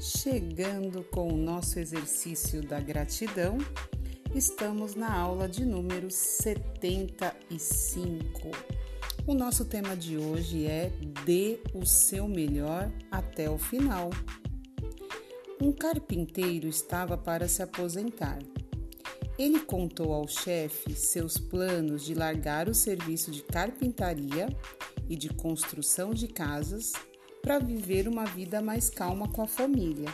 chegando com o nosso exercício da gratidão, estamos na aula de número 75. O nosso tema de hoje é Dê o seu melhor até o final. Um carpinteiro estava para se aposentar. Ele contou ao chefe seus planos de largar o serviço de carpintaria e de construção de casas para viver uma vida mais calma com a família.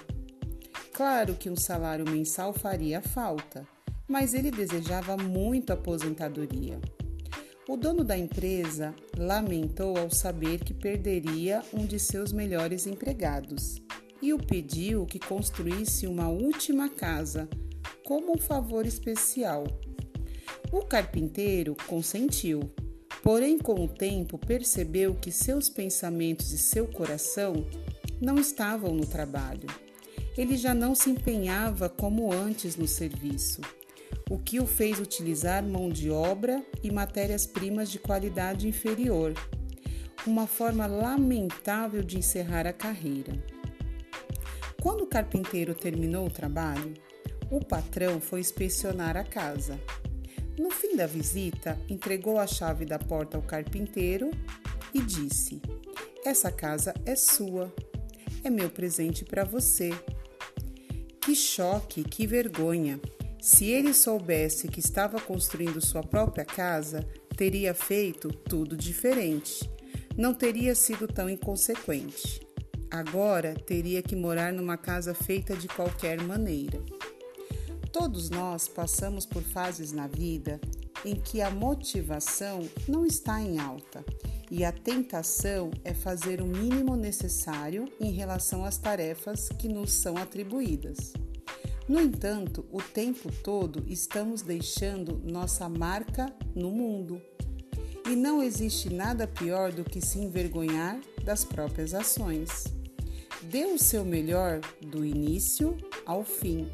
Claro que um salário mensal faria falta, mas ele desejava muito aposentadoria. O dono da empresa lamentou ao saber que perderia um de seus melhores empregados e o pediu que construísse uma última casa como um favor especial. O carpinteiro consentiu Porém, com o tempo, percebeu que seus pensamentos e seu coração não estavam no trabalho. Ele já não se empenhava como antes no serviço, o que o fez utilizar mão de obra e matérias-primas de qualidade inferior. Uma forma lamentável de encerrar a carreira. Quando o carpinteiro terminou o trabalho, o patrão foi inspecionar a casa no fim da visita, entregou a chave da porta ao carpinteiro e disse: Essa casa é sua. É meu presente para você. Que choque, que vergonha! Se ele soubesse que estava construindo sua própria casa, teria feito tudo diferente. Não teria sido tão inconsequente. Agora teria que morar numa casa feita de qualquer maneira. Todos nós passamos por fases na vida em que a motivação não está em alta e a tentação é fazer o mínimo necessário em relação às tarefas que nos são atribuídas. No entanto, o tempo todo estamos deixando nossa marca no mundo. E não existe nada pior do que se envergonhar das próprias ações. Dê o seu melhor do início ao fim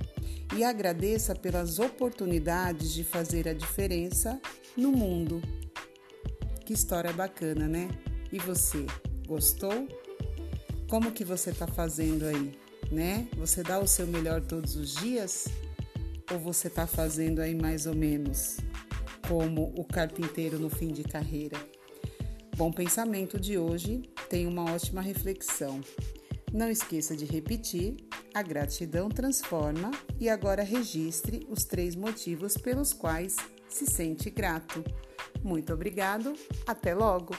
e agradeça pelas oportunidades de fazer a diferença no mundo. Que história bacana, né? E você, gostou? Como que você está fazendo aí, né? Você dá o seu melhor todos os dias? Ou você está fazendo aí mais ou menos como o carpinteiro no fim de carreira? Bom pensamento de hoje, tem uma ótima reflexão. Não esqueça de repetir a gratidão transforma e agora registre os três motivos pelos quais se sente grato. Muito obrigado, até logo!